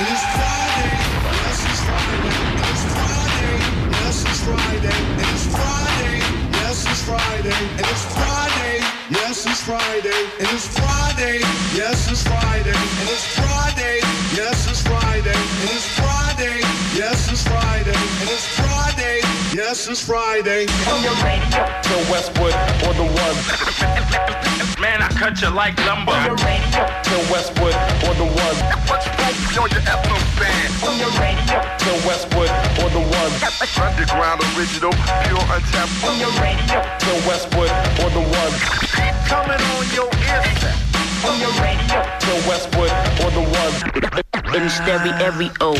it's Friday. Yes, it's Friday, it's Friday. Yes, it's Friday, it's Friday. Yes, it's Friday, and it's Friday. Yes, it's Friday, and it's Friday. Yes, it's Friday, and it's Friday. Yes, it's Friday, and it's Friday. Yes, it's Friday, and it's Friday. Yes, it's Friday. On your radio. To Westwood or the one. Man, I cut you like lumber. On your radio. To Westwood or the one. What's funky on your FM band? On your radio. To Westwood or the one. Underground original, pure untapped. On your radio. To Westwood or the one. Coming on your ear. On your radio. To Westwood or the one. In stereo.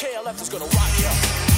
KLF is gonna rock you.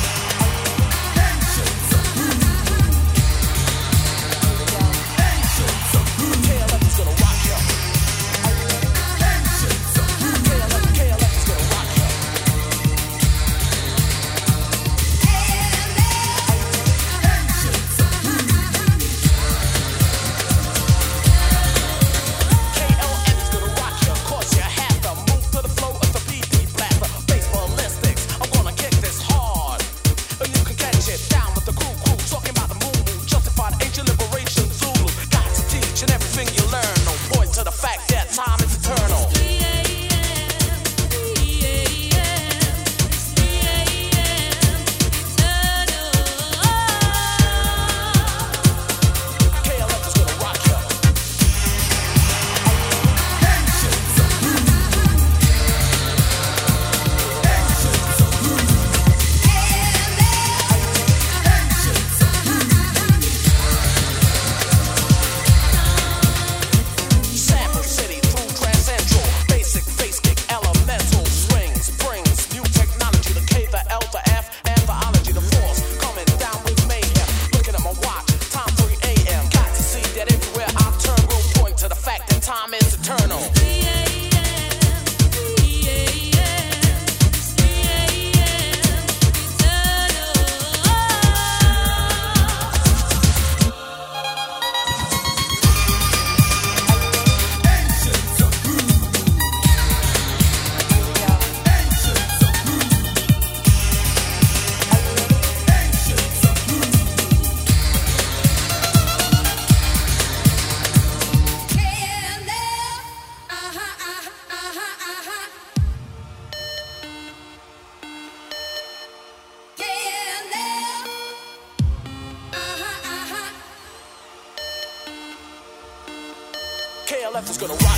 gonna rock.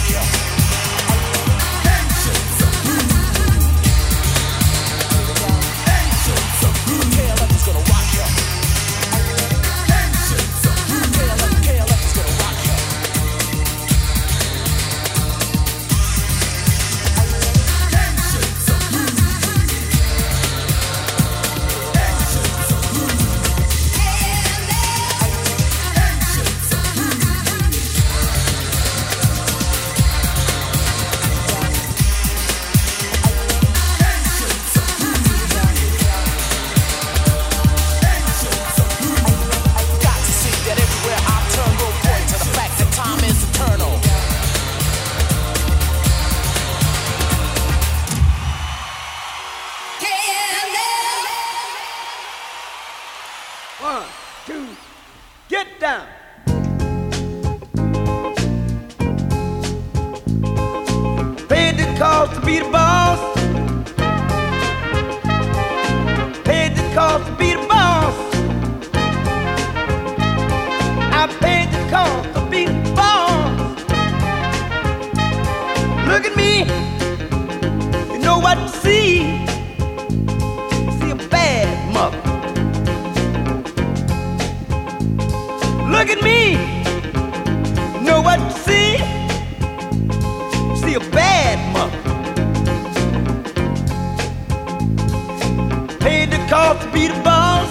cost to be the boss.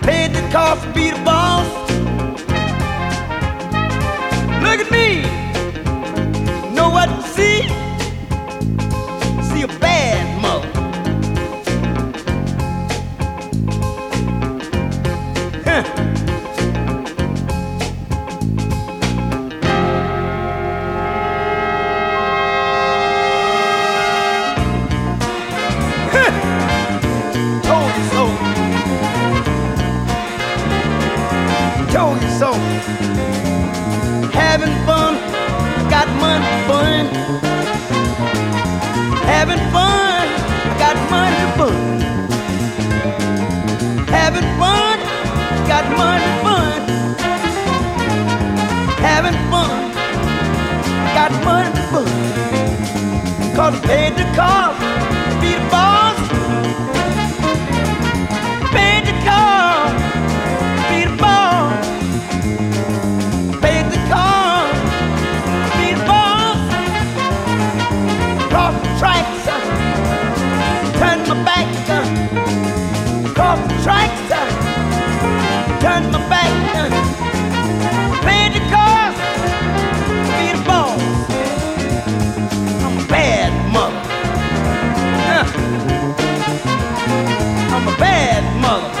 Paid the cost to be the boss. Look at me. Know what to see? having fun, got money to burn. Having fun, got money to burn. Having fun, got money to. Having fun, got money to burn. Cause I paid the cost, be the ball. 5만원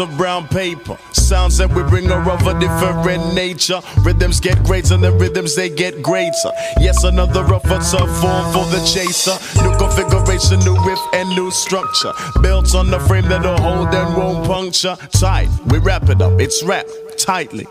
of brown paper. Sounds that we bring are of a different nature. Rhythms get greater, and the rhythms they get greater. Yes, another rougher tough form for the chaser. New configuration, new riff, and new structure. Built on the frame that'll hold and won't puncture. Tight, we wrap it up, it's wrapped tightly.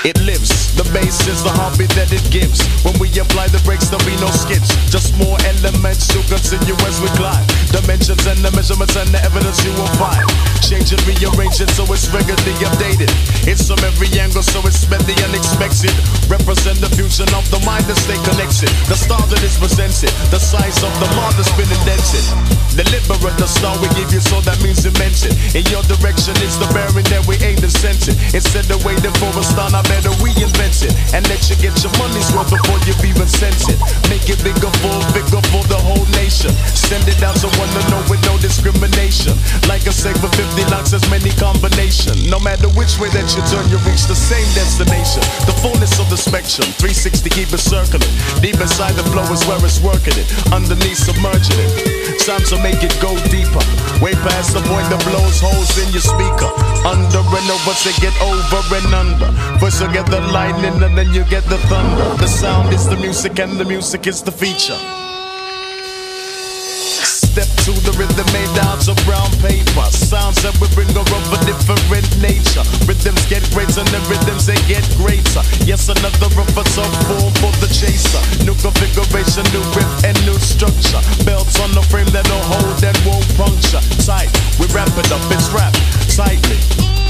It lives, the bass is the hobby that it gives. When we apply the brakes, there'll be no skips. Just more elements to continue as we climb. Dimensions and the measurements and the evidence you will find. Change and rearrange it so it's regularly updated. It's from every angle, so it's meant the unexpected. Represent the fusion of the mind and stay connected. The star that is presented, the size of the mark that's been indented. Deliberate, the star we give you, so that means dimension. In your direction, it's the bearing that we aim to sense it. Instead of waiting for a star, now better reinvent it. And let you get your money's worth before you've even sent it. Make it bigger for, bigger for the whole nation. Send it out to one to know with no discrimination. Like I say, for 50 locks, there's many combination. No matter which way that you turn, you reach the same destination. The fullness of the spectrum, 360 keep it circling. Deep inside the flow is where it's working it. Underneath submerging it. Time to make it go deeper. Way past the point that blows holes in your speaker. Under and over to get over and under. First you get the lightning and then you get the thunder. The sound is the music and the music is the feature. Step to the rhythm made out of brown paper. Sounds that we bring are of a different nature. Rhythms get greater and the rhythms they get greater. Yes, another of a tough form for the chaser. New configuration, new riff and new structure. Belts on the frame that'll hold and won't puncture. Tight, we wrap it up, it's wrapped tightly.